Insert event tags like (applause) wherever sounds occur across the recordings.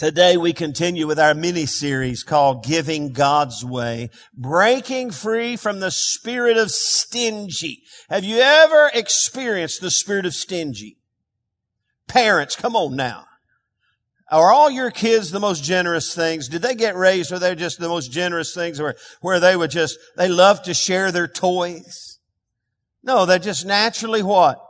Today we continue with our mini series called Giving God's Way, breaking free from the spirit of stingy. Have you ever experienced the spirit of stingy? Parents, come on now. Are all your kids the most generous things? Did they get raised where they're just the most generous things where, where they would just, they love to share their toys? No, they're just naturally what?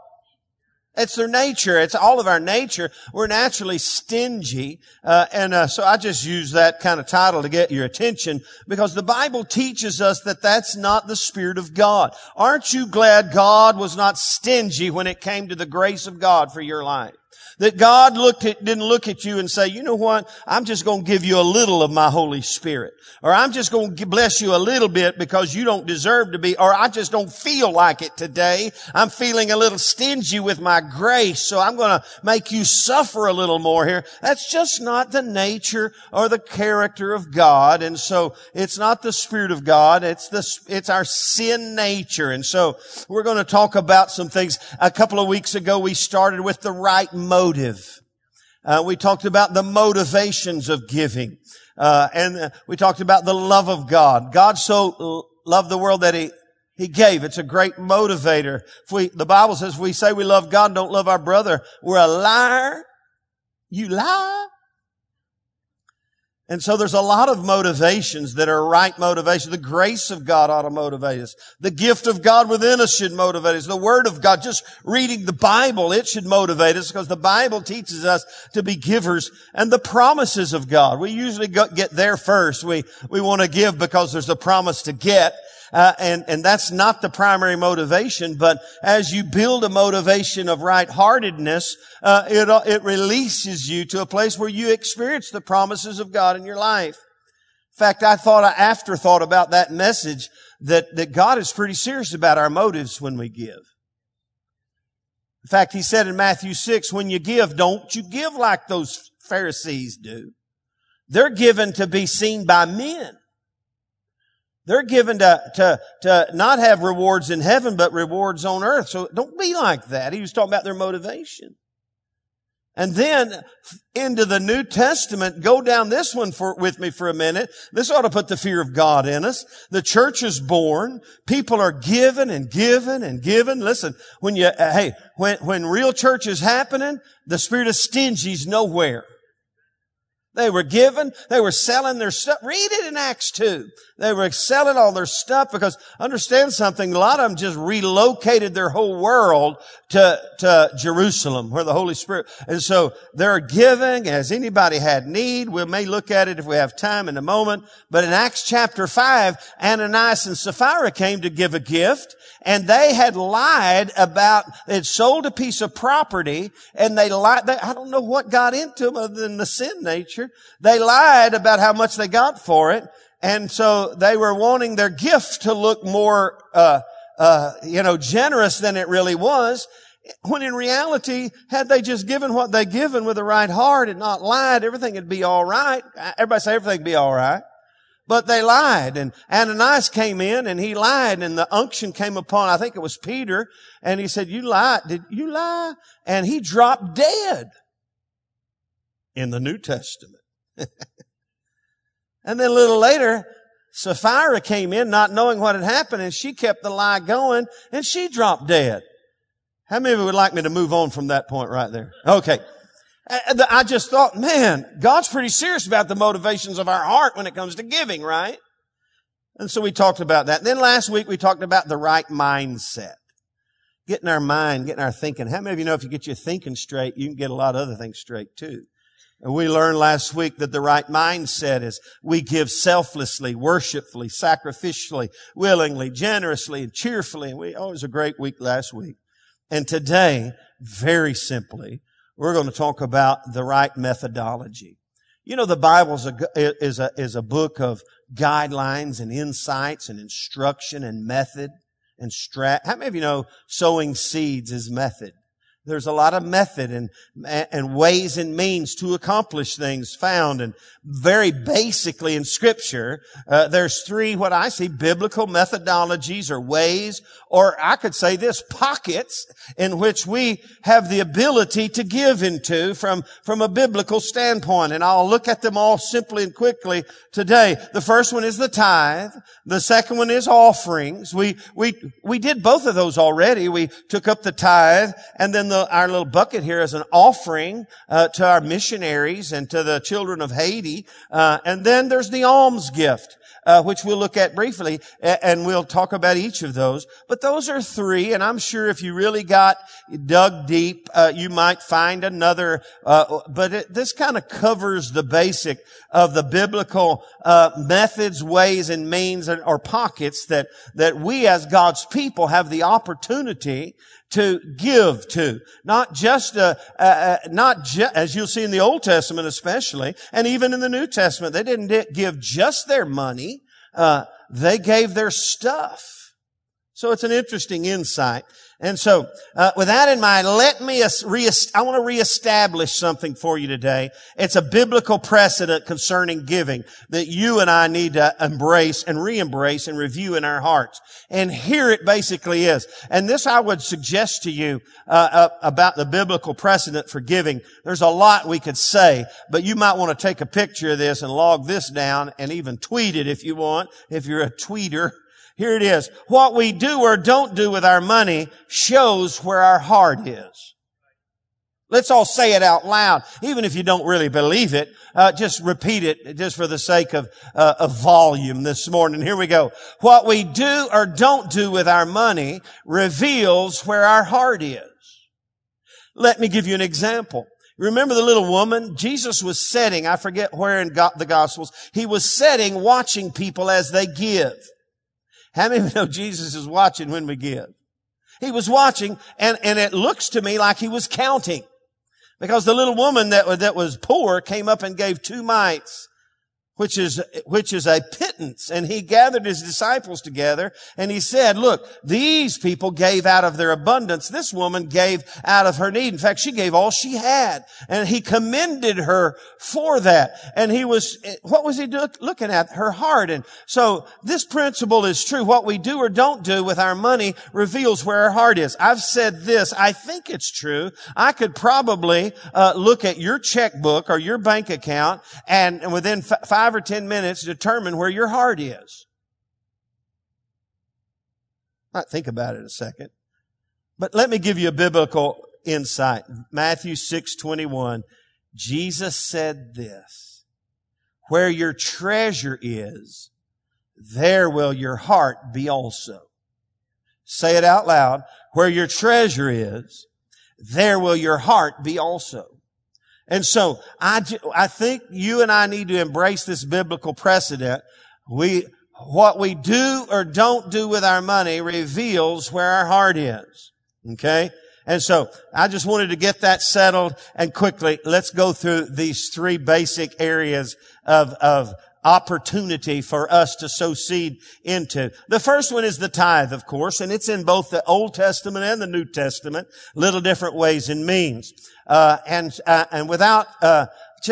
It's their nature. It's all of our nature. We're naturally stingy. Uh, and uh, so I just use that kind of title to get your attention because the Bible teaches us that that's not the Spirit of God. Aren't you glad God was not stingy when it came to the grace of God for your life? That God looked at, didn't look at you and say, you know what? I'm just going to give you a little of my Holy Spirit. Or I'm just going to bless you a little bit because you don't deserve to be, or I just don't feel like it today. I'm feeling a little stingy with my grace. So I'm going to make you suffer a little more here. That's just not the nature or the character of God. And so it's not the Spirit of God. It's the, it's our sin nature. And so we're going to talk about some things. A couple of weeks ago, we started with the right motive motive. Uh, we talked about the motivations of giving. Uh, and we talked about the love of God. God so loved the world that he, he gave. It's a great motivator. If we, the Bible says if we say we love God, don't love our brother, we're a liar. You lie. And so there's a lot of motivations that are right motivations. The grace of God ought to motivate us. The gift of God within us should motivate us. The Word of God, just reading the Bible, it should motivate us because the Bible teaches us to be givers and the promises of God. We usually get there first. We, we want to give because there's a promise to get. Uh, and and that's not the primary motivation. But as you build a motivation of right-heartedness, uh, it it releases you to a place where you experience the promises of God in your life. In fact, I thought I afterthought about that message that that God is pretty serious about our motives when we give. In fact, He said in Matthew six, "When you give, don't you give like those Pharisees do." They're given to be seen by men. They're given to, to, to not have rewards in heaven, but rewards on earth. So don't be like that. He was talking about their motivation. And then into the New Testament, go down this one for, with me for a minute. This ought to put the fear of God in us. The church is born. People are given and given and given. Listen, when you, uh, hey, when, when real church is happening, the spirit of stingy's nowhere. They were given, they were selling their stuff. Read it in Acts 2. They were selling all their stuff because understand something, a lot of them just relocated their whole world to, to Jerusalem where the Holy Spirit, and so they're giving as anybody had need. We may look at it if we have time in a moment, but in Acts chapter 5, Ananias and Sapphira came to give a gift and they had lied about, they had sold a piece of property and they lied, they, I don't know what got into them other than the sin nature. They lied about how much they got for it. And so they were wanting their gift to look more, uh, uh, you know, generous than it really was. When in reality, had they just given what they given with the right heart and not lied, everything would be all right. Everybody say everything would be all right. But they lied and Ananias came in and he lied and the unction came upon, I think it was Peter, and he said, you lied. Did you lie? And he dropped dead in the New Testament. (laughs) and then a little later, Sapphira came in not knowing what had happened and she kept the lie going and she dropped dead. How many of you would like me to move on from that point right there? Okay. Uh, uh, I just thought, man, God's pretty serious about the motivations of our heart when it comes to giving, right? And so we talked about that. then last week we talked about the right mindset. Getting our mind, getting our thinking. How many of you know if you get your thinking straight, you can get a lot of other things straight too? We learned last week that the right mindset is we give selflessly, worshipfully, sacrificially, willingly, generously, and cheerfully. And we, oh, it was a great week last week. And today, very simply, we're going to talk about the right methodology. You know, the Bible is a, is a, is a book of guidelines and insights and instruction and method and strat. How many of you know sowing seeds is method? There's a lot of method and, and ways and means to accomplish things found and very basically in scripture, uh, there's three what I see biblical methodologies or ways, or I could say this pockets in which we have the ability to give into from, from a biblical standpoint. And I'll look at them all simply and quickly today. The first one is the tithe. The second one is offerings. We, we, we did both of those already. We took up the tithe and then the, our little bucket here as an offering, uh, to our missionaries and to the children of Haiti uh, and then there's the alms gift. Uh, which we'll look at briefly, and we'll talk about each of those. But those are three, and I'm sure if you really got dug deep, uh, you might find another. Uh, but it, this kind of covers the basic of the biblical uh, methods, ways, and means, or pockets that that we as God's people have the opportunity to give to. Not just, uh, uh, uh not ju- as you'll see in the Old Testament especially, and even in the New Testament, they didn't give just their money, uh, they gave their stuff. So it's an interesting insight. And so, uh, with that in mind, let me, re- I want to reestablish something for you today. It's a biblical precedent concerning giving that you and I need to embrace and re-embrace and review in our hearts. And here it basically is. And this I would suggest to you, uh, uh, about the biblical precedent for giving. There's a lot we could say, but you might want to take a picture of this and log this down and even tweet it if you want, if you're a tweeter. (laughs) Here it is. What we do or don't do with our money shows where our heart is. Let's all say it out loud, even if you don't really believe it. Uh, just repeat it, just for the sake of uh, of volume this morning. Here we go. What we do or don't do with our money reveals where our heart is. Let me give you an example. Remember the little woman? Jesus was sitting, I forget where in the Gospels, he was sitting watching people as they give. How many of you know Jesus is watching when we give? He was watching and, and it looks to me like he was counting. Because the little woman that, that was poor came up and gave two mites which is, which is a pittance. And he gathered his disciples together and he said, look, these people gave out of their abundance. This woman gave out of her need. In fact, she gave all she had and he commended her for that. And he was, what was he do, looking at? Her heart. And so this principle is true. What we do or don't do with our money reveals where our heart is. I've said this. I think it's true. I could probably uh, look at your checkbook or your bank account and, and within f- five five or ten minutes determine where your heart is. Might think about it a second. But let me give you a biblical insight. Matthew 6, 21. Jesus said this, where your treasure is, there will your heart be also. Say it out loud. Where your treasure is, there will your heart be also. And so I, I think you and I need to embrace this biblical precedent. We, what we do or don't do with our money reveals where our heart is. Okay? And so I just wanted to get that settled and quickly let's go through these three basic areas of, of opportunity for us to sow seed into. The first one is the tithe, of course, and it's in both the Old Testament and the New Testament, little different ways and means. Uh, and uh, and without uh,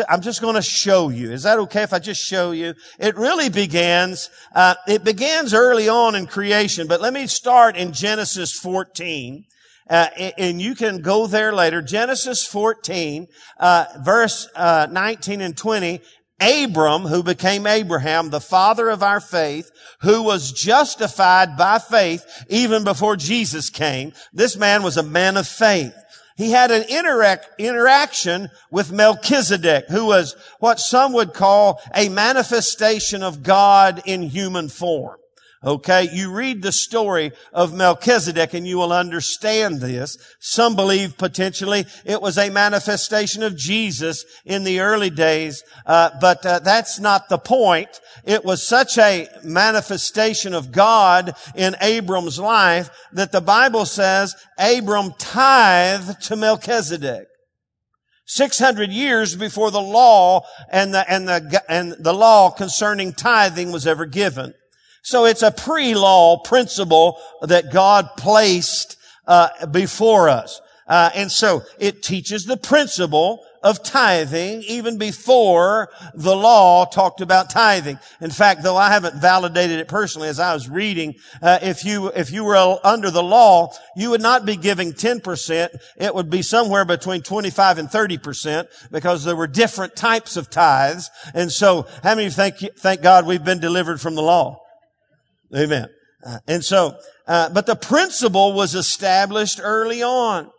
I'm just going to show you. Is that okay if I just show you? It really begins, uh, it begins early on in creation, but let me start in Genesis 14. Uh, and you can go there later. Genesis 14, uh, verse uh, 19 and 20. Abram, who became Abraham, the father of our faith, who was justified by faith even before Jesus came. This man was a man of faith. He had an interac- interaction with Melchizedek, who was what some would call a manifestation of God in human form. Okay, you read the story of Melchizedek and you will understand this. Some believe potentially it was a manifestation of Jesus in the early days, uh, but uh, that's not the point. It was such a manifestation of God in Abram's life that the Bible says Abram tithed to Melchizedek. 600 years before the law and the, and the, and the law concerning tithing was ever given. So it's a pre-law principle that God placed uh, before us. Uh, and so it teaches the principle of tithing even before the law talked about tithing. In fact, though I haven't validated it personally as I was reading, uh, if you, if you were under the law, you would not be giving 10%. It would be somewhere between 25 and 30% because there were different types of tithes. And so how many thank, thank God we've been delivered from the law? Amen. Uh, and so, uh, but the principle was established early on.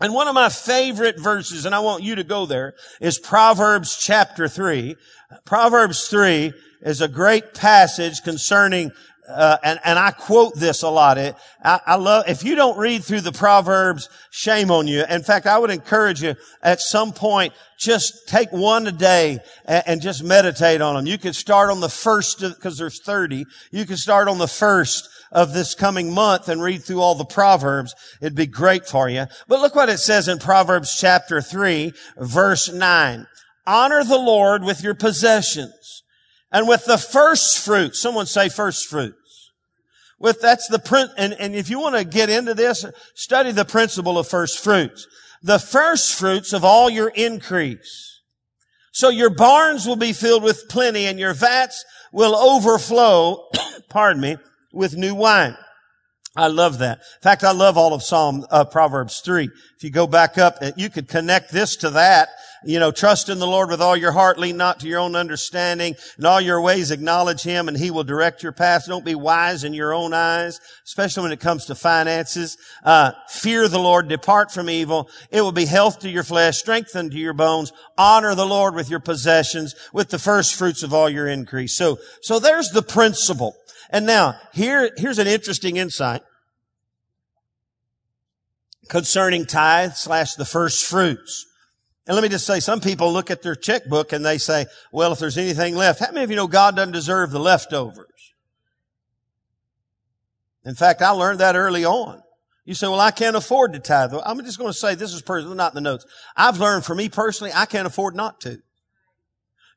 And one of my favorite verses, and I want you to go there, is Proverbs chapter 3. Proverbs 3 is a great passage concerning uh, and, and I quote this a lot. It, I, I, love, if you don't read through the Proverbs, shame on you. In fact, I would encourage you at some point, just take one a day and, and just meditate on them. You could start on the first, because there's 30. You could start on the first of this coming month and read through all the Proverbs. It'd be great for you. But look what it says in Proverbs chapter 3, verse 9. Honor the Lord with your possessions and with the first fruit. Someone say first fruits. With that's the print, and, and if you want to get into this, study the principle of first fruits. The first fruits of all your increase. So your barns will be filled with plenty and your vats will overflow, (coughs) pardon me, with new wine. I love that. In fact, I love all of Psalm, uh, Proverbs 3. If you go back up, you could connect this to that. You know, trust in the Lord with all your heart, lean not to your own understanding. In all your ways acknowledge Him and He will direct your path. Don't be wise in your own eyes, especially when it comes to finances. Uh, fear the Lord, depart from evil. It will be health to your flesh, strength to your bones. Honor the Lord with your possessions, with the first fruits of all your increase. So, so there's the principle. And now, here, here's an interesting insight concerning tithe slash the first fruits. And let me just say, some people look at their checkbook and they say, well, if there's anything left, how many of you know God doesn't deserve the leftovers? In fact, I learned that early on. You say, well, I can't afford to tithe. I'm just going to say this is personal, not in the notes. I've learned for me personally, I can't afford not to.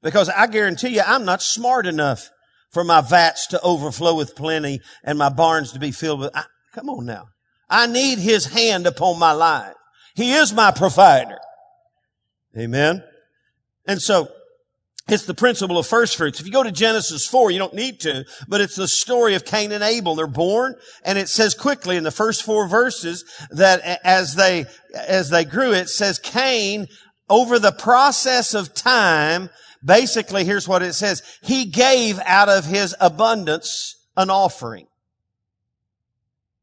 Because I guarantee you, I'm not smart enough for my vats to overflow with plenty and my barns to be filled with. I, come on now. I need his hand upon my life. He is my provider. Amen. And so it's the principle of first fruits. If you go to Genesis 4, you don't need to, but it's the story of Cain and Abel. They're born and it says quickly in the first four verses that as they, as they grew, it says Cain over the process of time Basically, here's what it says. He gave out of his abundance an offering.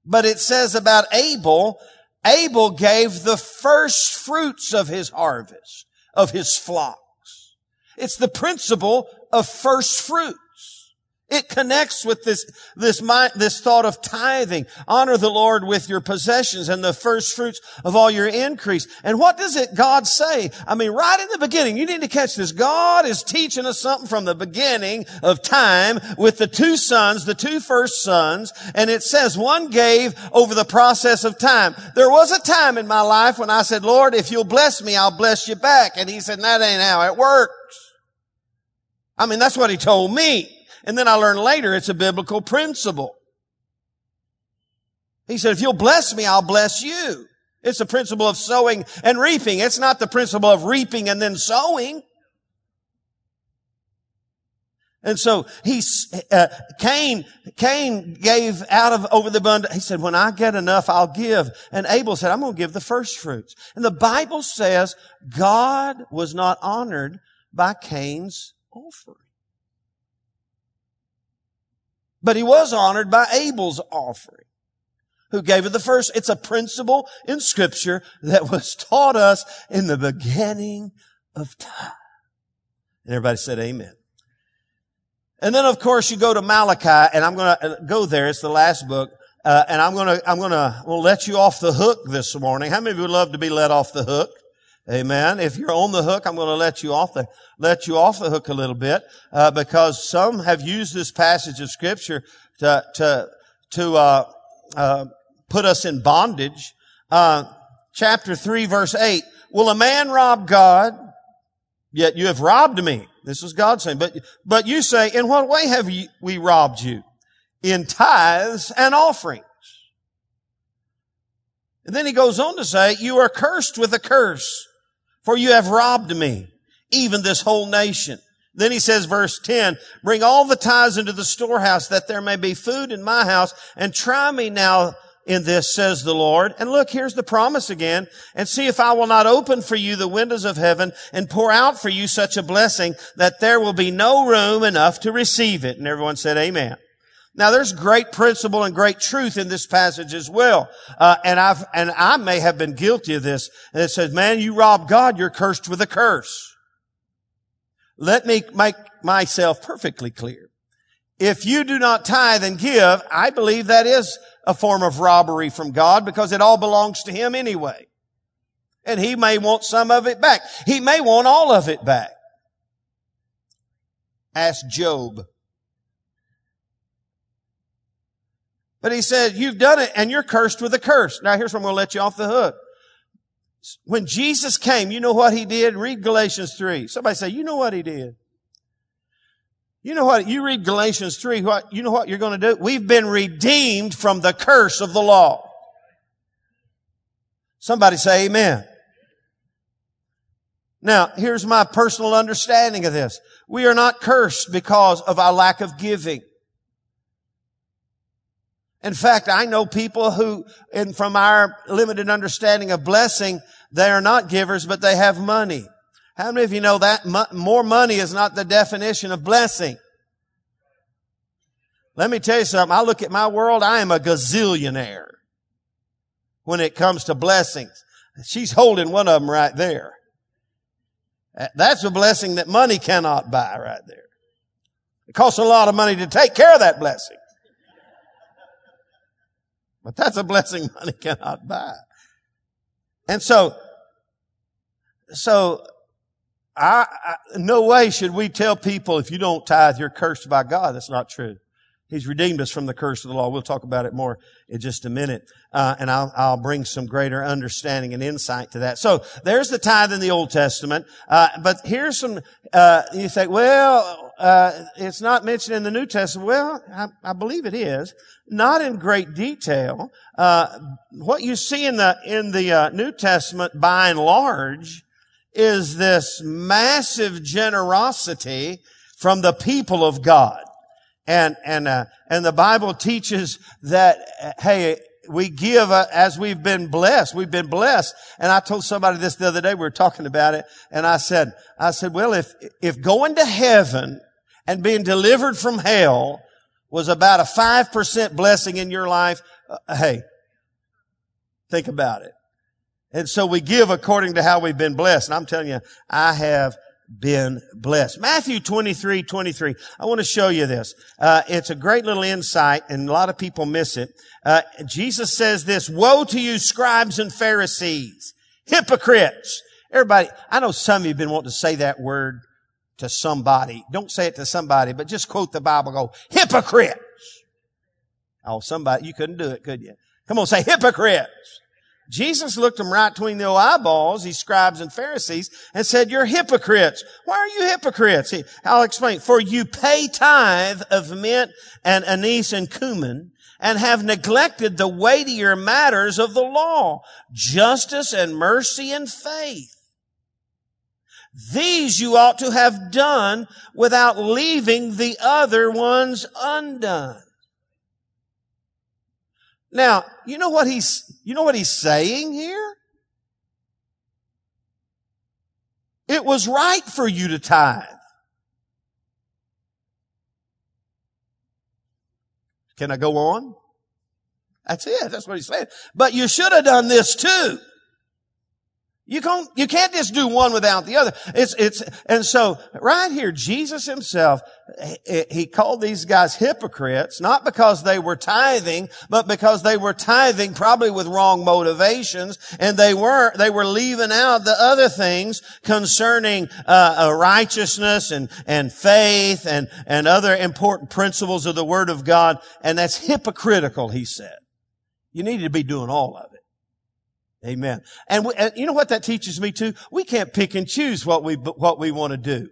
But it says about Abel, Abel gave the first fruits of his harvest, of his flocks. It's the principle of first fruit. It connects with this, this mind, this thought of tithing. Honor the Lord with your possessions and the first fruits of all your increase. And what does it God say? I mean, right in the beginning, you need to catch this. God is teaching us something from the beginning of time with the two sons, the two first sons. And it says one gave over the process of time. There was a time in my life when I said, Lord, if you'll bless me, I'll bless you back. And he said, that ain't how it works. I mean, that's what he told me. And then I learned later it's a biblical principle. He said, if you'll bless me, I'll bless you. It's a principle of sowing and reaping. It's not the principle of reaping and then sowing. And so he, uh, Cain, Cain gave out of over the abundance. He said, when I get enough, I'll give. And Abel said, I'm going to give the first fruits. And the Bible says God was not honored by Cain's offering. But he was honored by Abel's offering, who gave it the first. It's a principle in scripture that was taught us in the beginning of time. And everybody said amen. And then of course you go to Malachi and I'm going to uh, go there. It's the last book. Uh, and I'm going to, I'm going to, we'll let you off the hook this morning. How many of you would love to be let off the hook? Amen. If you're on the hook, I'm going to let you off the let you off the hook a little bit uh, because some have used this passage of scripture to to to uh, uh, put us in bondage. Uh, chapter three, verse eight. Will a man rob God? Yet you have robbed me. This is God saying. But but you say, in what way have we robbed you? In tithes and offerings. And then he goes on to say, you are cursed with a curse, for you have robbed me, even this whole nation. Then he says, verse 10, bring all the tithes into the storehouse that there may be food in my house and try me now in this, says the Lord. And look, here's the promise again. And see if I will not open for you the windows of heaven and pour out for you such a blessing that there will be no room enough to receive it. And everyone said amen. Now there's great principle and great truth in this passage as well. Uh, and I've, and I may have been guilty of this. And it says, man, you rob God, you're cursed with a curse. Let me make myself perfectly clear. If you do not tithe and give, I believe that is a form of robbery from God because it all belongs to Him anyway. And He may want some of it back. He may want all of it back. Ask Job. But he said, you've done it and you're cursed with a curse. Now here's where I'm going to let you off the hook. When Jesus came, you know what he did? Read Galatians 3. Somebody say, you know what he did? You know what? You read Galatians 3, what, you know what you're going to do? We've been redeemed from the curse of the law. Somebody say amen. Now, here's my personal understanding of this. We are not cursed because of our lack of giving. In fact, I know people who, and from our limited understanding of blessing, they are not givers, but they have money. How many of you know that more money is not the definition of blessing? Let me tell you something. I look at my world, I am a gazillionaire when it comes to blessings. She's holding one of them right there. That's a blessing that money cannot buy right there. It costs a lot of money to take care of that blessing. But that's a blessing (laughs) money cannot buy. And so, so I, I, no way should we tell people if you don't tithe, you're cursed by God. That's not true. He's redeemed us from the curse of the law. We'll talk about it more in just a minute. Uh, and I'll, I'll bring some greater understanding and insight to that. So there's the tithe in the Old Testament. Uh, but here's some, uh, you think, well, uh, it's not mentioned in the New Testament. Well, I, I believe it is. Not in great detail. Uh, what you see in the, in the uh, New Testament by and large is this massive generosity from the people of God. And, and, uh, and the Bible teaches that, hey, we give uh, as we've been blessed. We've been blessed. And I told somebody this the other day. We were talking about it. And I said, I said, well, if, if going to heaven and being delivered from hell was about a 5% blessing in your life, uh, hey, think about it. And so we give according to how we've been blessed. And I'm telling you, I have been blessed. Matthew 23, 23. I want to show you this. Uh, it's a great little insight and a lot of people miss it. Uh, Jesus says this, woe to you scribes and Pharisees, hypocrites. Everybody, I know some of you have been wanting to say that word to somebody. Don't say it to somebody, but just quote the Bible, go, hypocrites. Oh, somebody, you couldn't do it, could you? Come on, say hypocrites. Jesus looked them right between the eyeballs, these scribes and Pharisees, and said, you're hypocrites. Why are you hypocrites? I'll explain. For you pay tithe of mint and anise and cumin and have neglected the weightier matters of the law, justice and mercy and faith. These you ought to have done without leaving the other ones undone. Now, you know what he's, you know what he's saying here? It was right for you to tithe. Can I go on? That's it. That's what he's saying. But you should have done this too. You can't, you can't just do one without the other. It's, it's, and so right here, Jesus himself, he, called these guys hypocrites, not because they were tithing, but because they were tithing probably with wrong motivations, and they weren't, they were leaving out the other things concerning, uh, uh, righteousness and, and faith and, and other important principles of the Word of God, and that's hypocritical, he said. You need to be doing all of it. Amen. And, we, and, you know what that teaches me too? We can't pick and choose what we, what we want to do.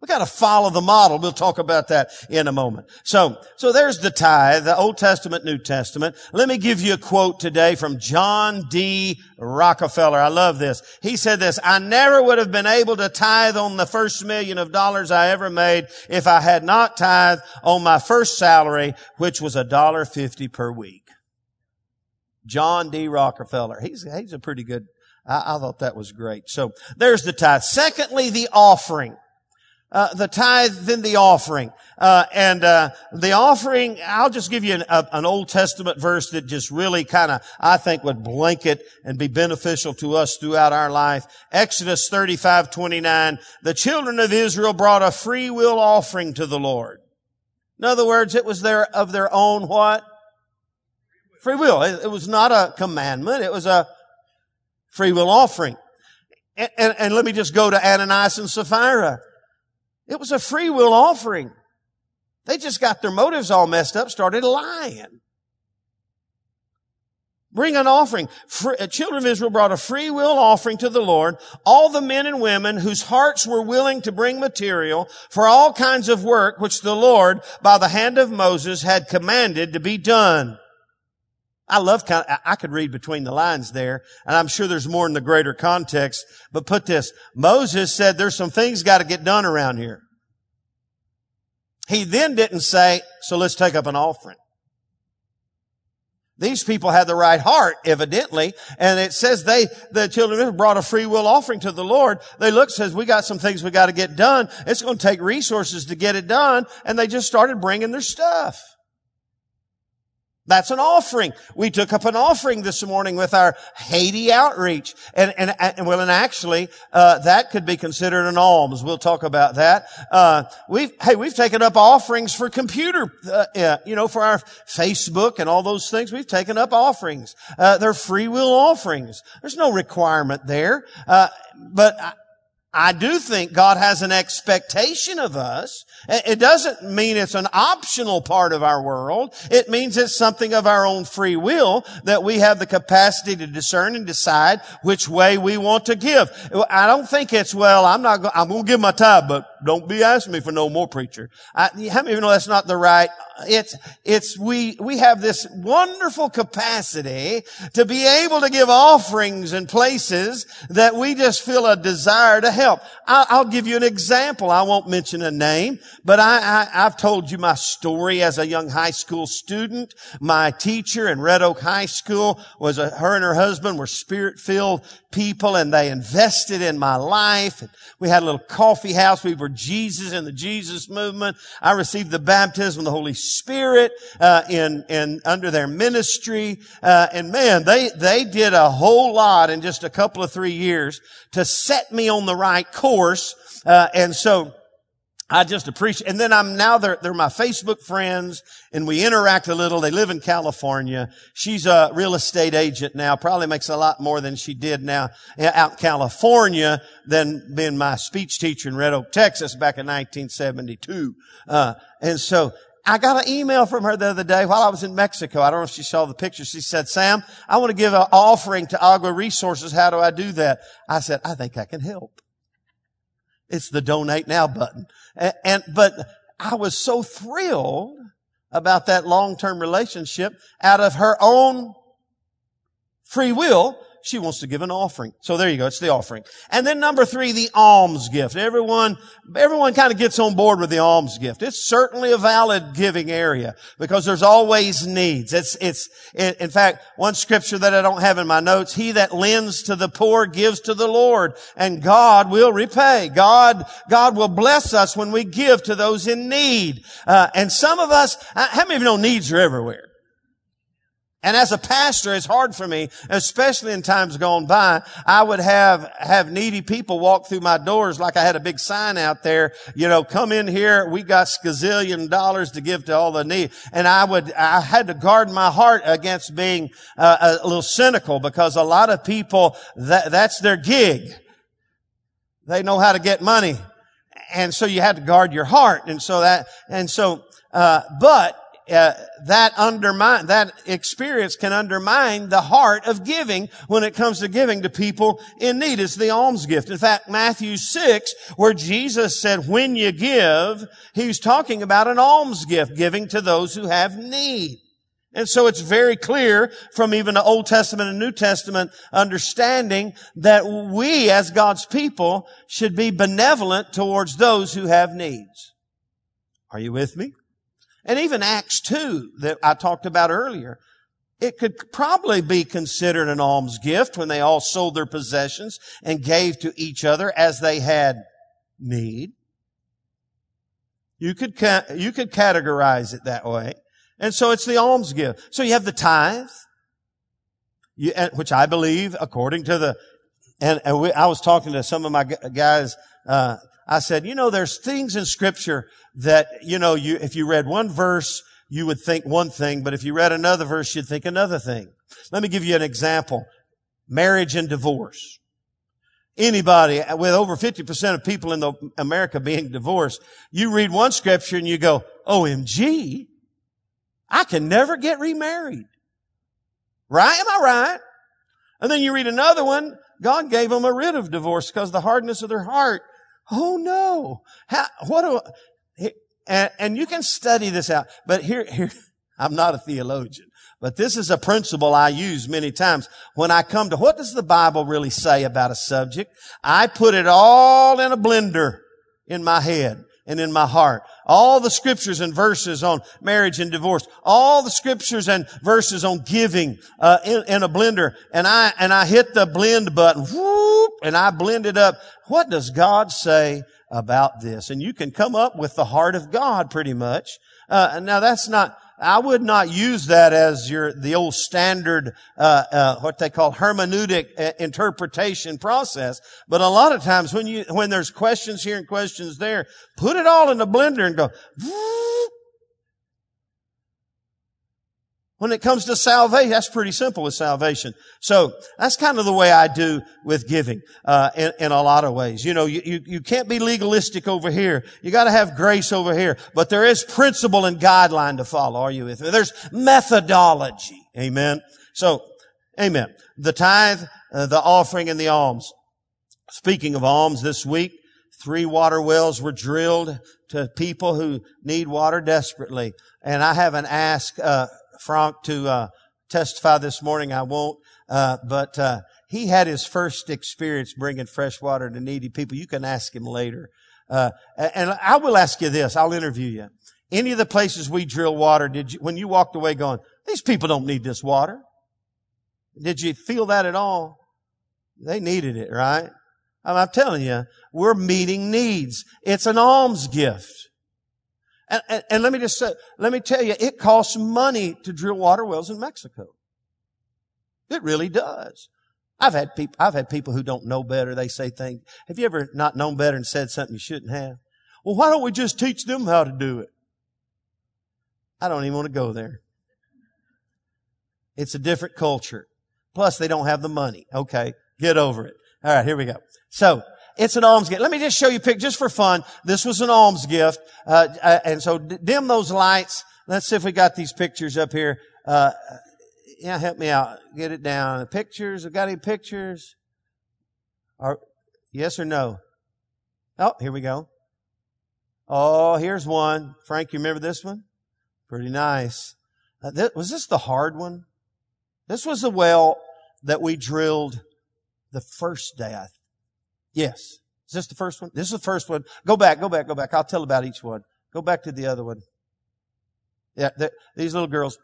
We got to follow the model. We'll talk about that in a moment. So, so there's the tithe, the Old Testament, New Testament. Let me give you a quote today from John D. Rockefeller. I love this. He said this, I never would have been able to tithe on the first million of dollars I ever made if I had not tithed on my first salary, which was a dollar fifty per week. John D. Rockefeller. He's, he's a pretty good, I, I thought that was great. So there's the tithe. Secondly, the offering. Uh, the tithe, then the offering. Uh, and uh, the offering, I'll just give you an, a, an Old Testament verse that just really kind of, I think, would blanket and be beneficial to us throughout our life. Exodus 35, 29. The children of Israel brought a free will offering to the Lord. In other words, it was their, of their own what? Free will. It, was not a commandment. It was a free will offering. And, and, and let me just go to Ananias and Sapphira. It was a free will offering. They just got their motives all messed up, started lying. Bring an offering. Uh, children of Israel brought a free will offering to the Lord. All the men and women whose hearts were willing to bring material for all kinds of work which the Lord, by the hand of Moses, had commanded to be done. I love kind of, I could read between the lines there, and I'm sure there's more in the greater context, but put this. Moses said there's some things got to get done around here. He then didn't say, so let's take up an offering. These people had the right heart, evidently, and it says they, the children of Israel brought a free will offering to the Lord. They looked, says, we got some things we got to get done. It's going to take resources to get it done, and they just started bringing their stuff. That's an offering. We took up an offering this morning with our Haiti outreach. And, and, and well, and actually, uh, that could be considered an alms. We'll talk about that. Uh, we've, hey, we've taken up offerings for computer, uh, you know, for our Facebook and all those things. We've taken up offerings. Uh, they're free will offerings. There's no requirement there. Uh, but I do think God has an expectation of us. It doesn't mean it's an optional part of our world. It means it's something of our own free will that we have the capacity to discern and decide which way we want to give. I don't think it's, well, I'm not I'm going to give my tithe, but don't be asking me for no more preacher. I, how many of you know that's not the right it's, it's, we, we have this wonderful capacity to be able to give offerings in places that we just feel a desire to help. I'll, I'll give you an example. I won't mention a name, but I, I, I've told you my story as a young high school student. My teacher in Red Oak High School was a, her and her husband were spirit-filled people and they invested in my life. We had a little coffee house. We were Jesus and the Jesus movement. I received the baptism of the Holy Spirit uh, in in under their ministry, uh, and man, they they did a whole lot in just a couple of three years to set me on the right course, uh, and so. I just appreciate, and then I'm now they're, they're my Facebook friends and we interact a little. They live in California. She's a real estate agent now, probably makes a lot more than she did now out in California than being my speech teacher in Red Oak, Texas back in 1972. Uh, and so I got an email from her the other day while I was in Mexico. I don't know if she saw the picture. She said, Sam, I want to give an offering to Agua Resources. How do I do that? I said, I think I can help. It's the donate now button. And, but I was so thrilled about that long-term relationship out of her own free will she wants to give an offering. So there you go. It's the offering. And then number three, the alms gift. Everyone, everyone kind of gets on board with the alms gift. It's certainly a valid giving area because there's always needs. It's, it's, in fact, one scripture that I don't have in my notes, he that lends to the poor gives to the Lord and God will repay. God, God will bless us when we give to those in need. Uh, and some of us, how many of you know needs are everywhere? And as a pastor, it's hard for me, especially in times gone by. I would have, have needy people walk through my doors like I had a big sign out there, you know, come in here. We got gazillion dollars to give to all the need. And I would, I had to guard my heart against being uh, a little cynical because a lot of people, that, that's their gig. They know how to get money. And so you had to guard your heart. And so that, and so, uh, but uh, that undermine that experience can undermine the heart of giving when it comes to giving to people in need. It's the alms gift. In fact, Matthew six, where Jesus said, "When you give," he's talking about an alms gift, giving to those who have need. And so it's very clear from even the Old Testament and New Testament understanding that we as God's people should be benevolent towards those who have needs. Are you with me? And even Acts 2 that I talked about earlier, it could probably be considered an alms gift when they all sold their possessions and gave to each other as they had need. You could, you could categorize it that way. And so it's the alms gift. So you have the tithe, you, which I believe, according to the, and, and we, I was talking to some of my guys, uh, I said, you know, there's things in scripture that, you know, you, if you read one verse, you would think one thing, but if you read another verse, you'd think another thing. Let me give you an example. Marriage and divorce. Anybody with over 50% of people in the, America being divorced, you read one scripture and you go, OMG, I can never get remarried. Right? Am I right? And then you read another one, God gave them a writ of divorce because the hardness of their heart. Oh no. How, what do, and, and you can study this out, but here, here, (laughs) I'm not a theologian, but this is a principle I use many times. When I come to what does the Bible really say about a subject? I put it all in a blender in my head and in my heart. All the scriptures and verses on marriage and divorce. All the scriptures and verses on giving uh, in, in, a blender. And I and I hit the blend button. Whoop, and I blend it up. What does God say about this? And you can come up with the heart of God pretty much. Uh, now that's not I would not use that as your the old standard uh, uh, what they call hermeneutic uh, interpretation process. But a lot of times when you when there's questions here and questions there, put it all in the blender and go. When it comes to salvation, that's pretty simple with salvation. So that's kind of the way I do with giving uh, in, in, a lot of ways. You know, you, you, you can't be legalistic over here. You got to have grace over here. But there is principle and guideline to follow. Are you with me? There's methodology. Amen. So, amen. The tithe, uh, the offering, and the alms. Speaking of alms, this week three water wells were drilled to people who need water desperately. And I haven't asked. Uh, Frank to uh, testify this morning. I won't, uh, but uh, he had his first experience bringing fresh water to needy people. You can ask him later. Uh, and I will ask you this. I'll interview you. Any of the places we drill water, did you, when you walked away going, these people don't need this water? Did you feel that at all? They needed it, right? I'm telling you, we're meeting needs. It's an alms gift. And, and, and, let me just say, let me tell you, it costs money to drill water wells in Mexico. It really does. I've had people, I've had people who don't know better. They say things. Have you ever not known better and said something you shouldn't have? Well, why don't we just teach them how to do it? I don't even want to go there. It's a different culture. Plus, they don't have the money. Okay. Get over it. All right. Here we go. So, it's an alms gift. Let me just show you a picture, just for fun. This was an alms gift. Uh, uh, and so dim those lights. Let's see if we got these pictures up here. Uh, yeah, help me out. Get it down. Pictures. Have got any pictures? Or, yes or no? Oh, here we go. Oh, here's one. Frank, you remember this one? Pretty nice. Uh, th- was this the hard one? This was the well that we drilled the first day, I Yes. Is this the first one? This is the first one. Go back, go back, go back. I'll tell about each one. Go back to the other one. Yeah, these little girls.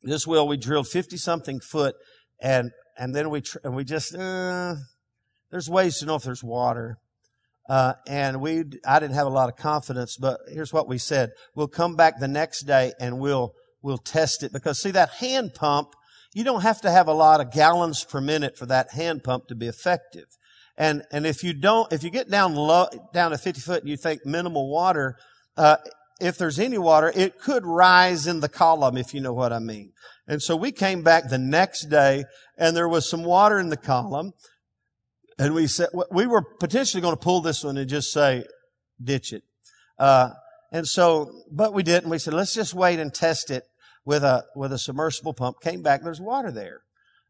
This well, we drilled 50 something foot and, and then we, tr- and we just, uh, there's ways to know if there's water. Uh, and we, I didn't have a lot of confidence, but here's what we said. We'll come back the next day and we'll, we'll test it because see that hand pump, you don't have to have a lot of gallons per minute for that hand pump to be effective. And, and if you don't, if you get down low, down to 50 foot and you think minimal water, uh, if there's any water, it could rise in the column, if you know what I mean. And so we came back the next day and there was some water in the column. And we said, we were potentially going to pull this one and just say, ditch it. Uh, and so, but we didn't. We said, let's just wait and test it with a, with a submersible pump. Came back, there's water there.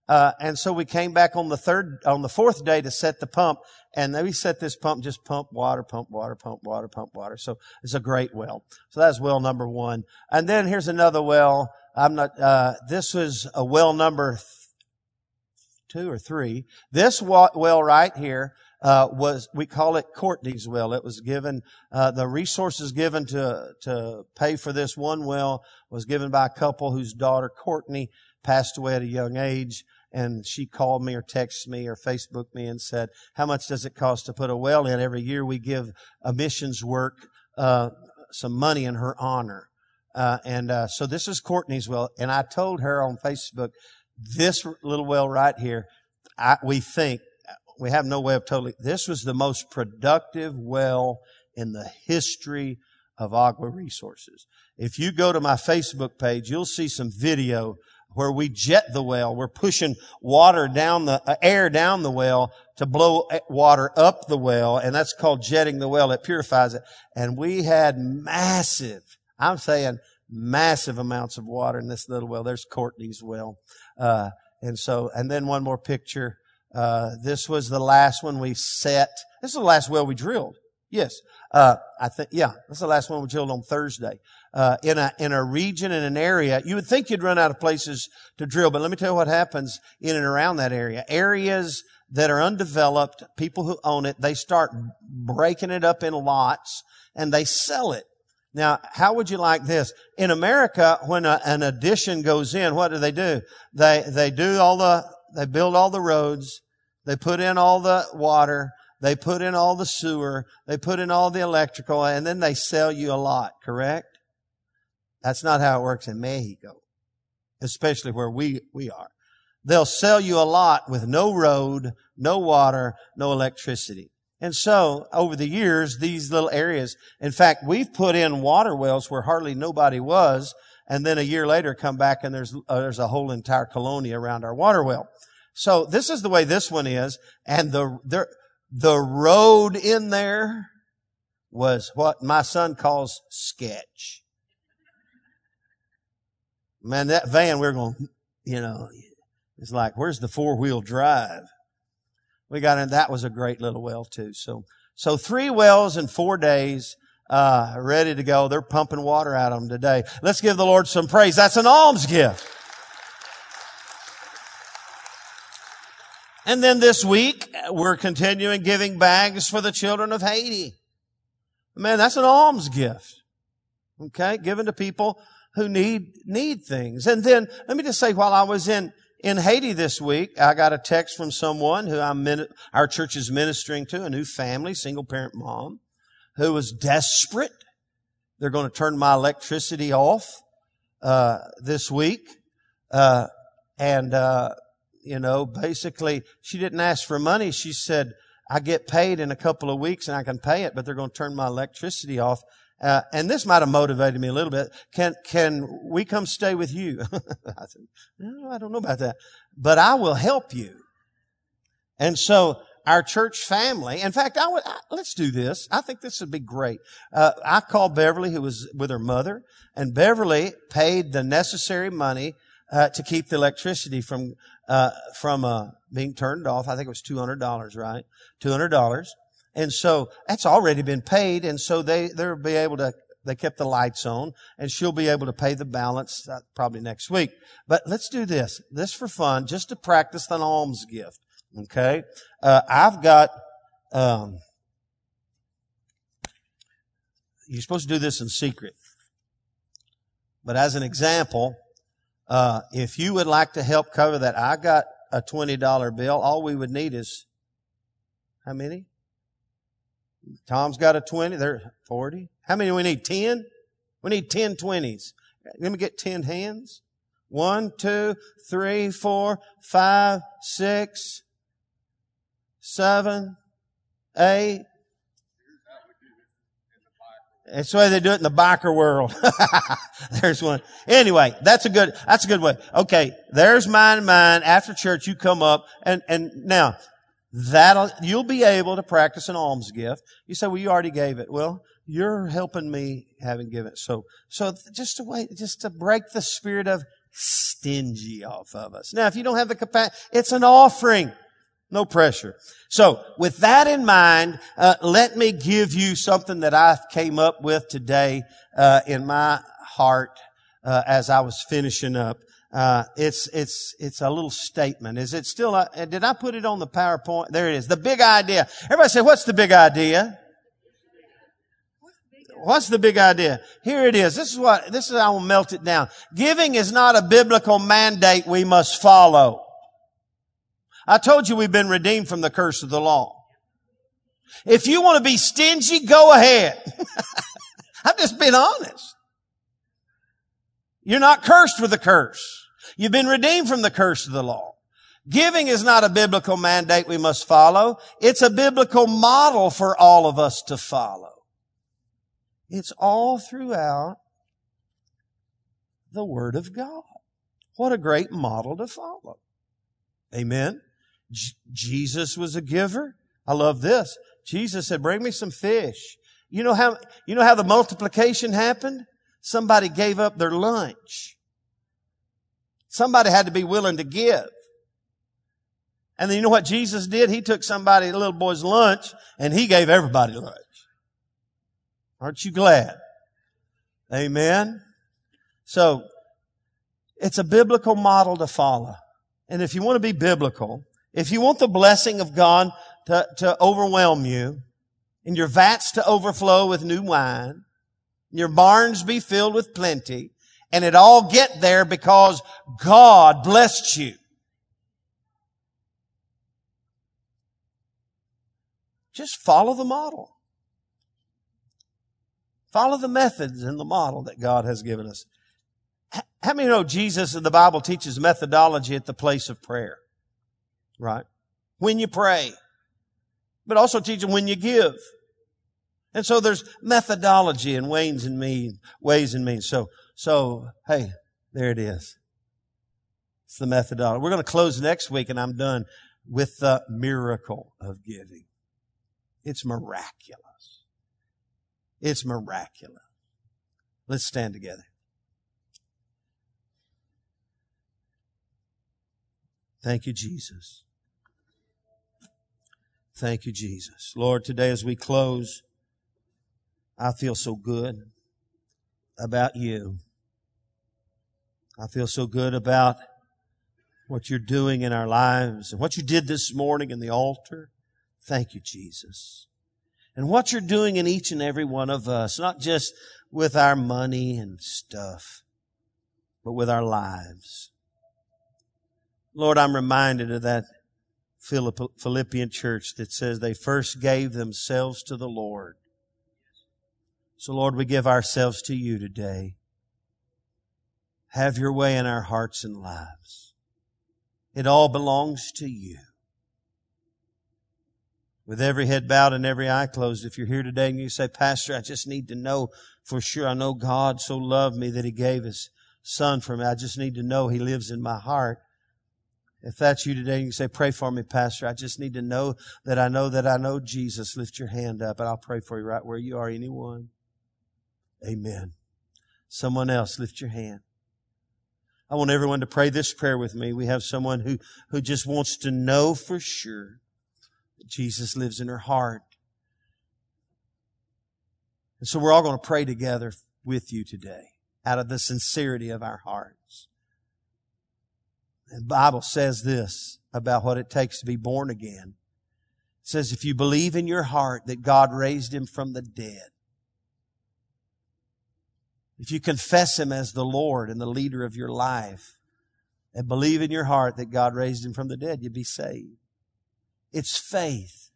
Uh, and so we came back on the third, on the fourth day to set the pump. And we set this pump, just pump water, pump water, pump water, pump water. So it's a great well. So that's well number one. And then here's another well. I'm not, uh, this was a well number two or three. This well right here, uh, was we call it Courtney's well. It was given uh, the resources given to to pay for this one well was given by a couple whose daughter Courtney passed away at a young age, and she called me or texted me or Facebooked me and said, "How much does it cost to put a well in?" Every year we give a missions work uh, some money in her honor. Uh, and uh, so this is Courtney's well, and I told her on Facebook, this little well right here, I, we think we have no way of totally, this was the most productive well in the history of Agua Resources. If you go to my Facebook page, you'll see some video where we jet the well. We're pushing water down the, uh, air down the well to blow water up the well, and that's called jetting the well. It purifies it. And we had massive, I'm saying massive amounts of water in this little well. There's Courtney's well. Uh, and so, and then one more picture. Uh, this was the last one we set. This is the last well we drilled. Yes. Uh, I think, yeah, this is the last one we drilled on Thursday. Uh, in a, in a region, in an area, you would think you'd run out of places to drill, but let me tell you what happens in and around that area. Areas that are undeveloped, people who own it, they start breaking it up in lots and they sell it. Now, how would you like this? In America, when a, an addition goes in, what do they do? They, they do all the they build all the roads. They put in all the water. They put in all the sewer. They put in all the electrical and then they sell you a lot, correct? That's not how it works in Mexico, especially where we, we are. They'll sell you a lot with no road, no water, no electricity. And so over the years, these little areas, in fact, we've put in water wells where hardly nobody was. And then a year later come back and there's, uh, there's a whole entire colonia around our water well. So this is the way this one is. And the, the, the road in there was what my son calls sketch. Man, that van, we're going, you know, it's like, where's the four wheel drive? We got in, that was a great little well too. So, so three wells in four days, uh, ready to go. They're pumping water out of them today. Let's give the Lord some praise. That's an alms gift. And then this week, we're continuing giving bags for the children of Haiti. Man, that's an alms gift. Okay. Given to people who need, need things. And then let me just say, while I was in, in Haiti this week, I got a text from someone who I'm, our church is ministering to, a new family, single parent mom, who was desperate. They're going to turn my electricity off, uh, this week. Uh, and, uh, you know, basically she didn't ask for money. She said, I get paid in a couple of weeks and I can pay it, but they're going to turn my electricity off. Uh, and this might have motivated me a little bit. Can, can we come stay with you? (laughs) I said, no, I don't know about that, but I will help you. And so our church family, in fact, I would, I, let's do this. I think this would be great. Uh, I called Beverly, who was with her mother, and Beverly paid the necessary money uh, to keep the electricity from uh, from uh, being turned off. I think it was two hundred dollars, right? Two hundred dollars, and so that's already been paid, and so they they'll be able to. They kept the lights on, and she'll be able to pay the balance uh, probably next week. But let's do this. This for fun, just to practice the alms gift. Okay, uh, I've got. Um, you're supposed to do this in secret, but as an example, uh, if you would like to help cover that, I got a $20 bill. All we would need is how many? Tom's got a 20. There's 40. How many do we need? 10? We need 10 20s. Let me get 10 hands. One, two, three, four, five, six, seven, eight, that's the way they do it in the biker world. (laughs) there's one. Anyway, that's a good, that's a good way. Okay. There's mine mine. After church, you come up and, and now that'll, you'll be able to practice an alms gift. You say, well, you already gave it. Well, you're helping me having given. So, so just to wait, just to break the spirit of stingy off of us. Now, if you don't have the capacity, it's an offering. No pressure. So, with that in mind, uh, let me give you something that I came up with today uh, in my heart uh, as I was finishing up. Uh, it's it's it's a little statement. Is it still? A, uh, did I put it on the PowerPoint? There it is. The big idea. Everybody say, "What's the big idea?" What's the big idea? Here it is. This is what, this is how we'll melt it down. Giving is not a biblical mandate we must follow. I told you we've been redeemed from the curse of the law. If you want to be stingy, go ahead. (laughs) I've just been honest. You're not cursed with the curse. You've been redeemed from the curse of the law. Giving is not a biblical mandate we must follow. It's a biblical model for all of us to follow. It's all throughout the Word of God. What a great model to follow. Amen. J- Jesus was a giver. I love this. Jesus said, bring me some fish. You know how, you know how the multiplication happened? Somebody gave up their lunch. Somebody had to be willing to give. And then you know what Jesus did? He took somebody, a little boy's lunch, and he gave everybody lunch. Aren't you glad? Amen. So, it's a biblical model to follow. And if you want to be biblical, if you want the blessing of God to, to overwhelm you, and your vats to overflow with new wine, your barns be filled with plenty, and it all get there because God blessed you. Just follow the model. Follow the methods and the model that God has given us. How many know Jesus in the Bible teaches methodology at the place of prayer? Right? When you pray. But also teaching when you give. And so there's methodology and ways and means, ways and means. So, so, hey, there it is. It's the methodology. We're going to close next week and I'm done with the miracle of giving. It's miraculous. It's miraculous. Let's stand together. Thank you, Jesus. Thank you, Jesus. Lord, today as we close, I feel so good about you. I feel so good about what you're doing in our lives and what you did this morning in the altar. Thank you, Jesus and what you're doing in each and every one of us, not just with our money and stuff, but with our lives. Lord, I'm reminded of that Philippian church that says they first gave themselves to the Lord. So Lord, we give ourselves to you today. Have your way in our hearts and lives. It all belongs to you with every head bowed and every eye closed, if you're here today and you say, Pastor, I just need to know for sure. I know God so loved me that He gave His Son for me. I just need to know He lives in my heart. If that's you today, and you say, pray for me, Pastor. I just need to know that I know that I know Jesus. Lift your hand up and I'll pray for you right where you are. Anyone? Amen. Someone else, lift your hand. I want everyone to pray this prayer with me. We have someone who, who just wants to know for sure that Jesus lives in her heart. And so we're all going to pray together with you today out of the sincerity of our hearts. The Bible says this about what it takes to be born again. It says, if you believe in your heart that God raised him from the dead, if you confess him as the Lord and the leader of your life, and believe in your heart that God raised him from the dead, you'll be saved. It's faith.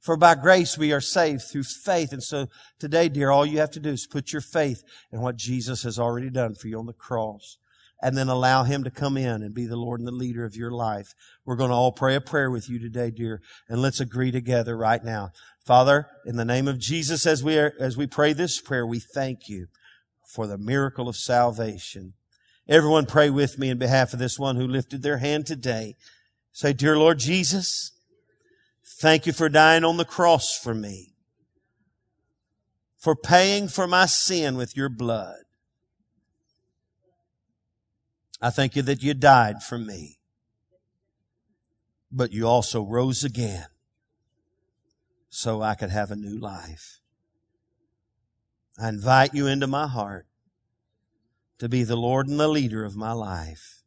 For by grace we are saved through faith. And so today, dear, all you have to do is put your faith in what Jesus has already done for you on the cross. And then allow Him to come in and be the Lord and the leader of your life. We're going to all pray a prayer with you today, dear. And let's agree together right now. Father, in the name of Jesus, as we are, as we pray this prayer, we thank you for the miracle of salvation. Everyone pray with me in behalf of this one who lifted their hand today. Say, Dear Lord Jesus, Thank you for dying on the cross for me. for paying for my sin with your blood. I thank you that you died for me, but you also rose again so I could have a new life. I invite you into my heart to be the Lord and the leader of my life.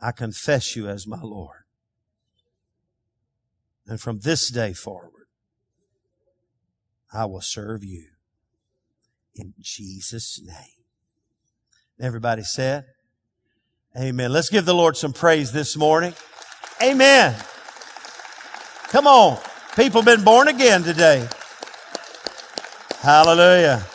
I confess you as my Lord. And from this day forward, I will serve you in Jesus' name. Everybody said, Amen. Let's give the Lord some praise this morning. Amen. Come on. People been born again today. Hallelujah.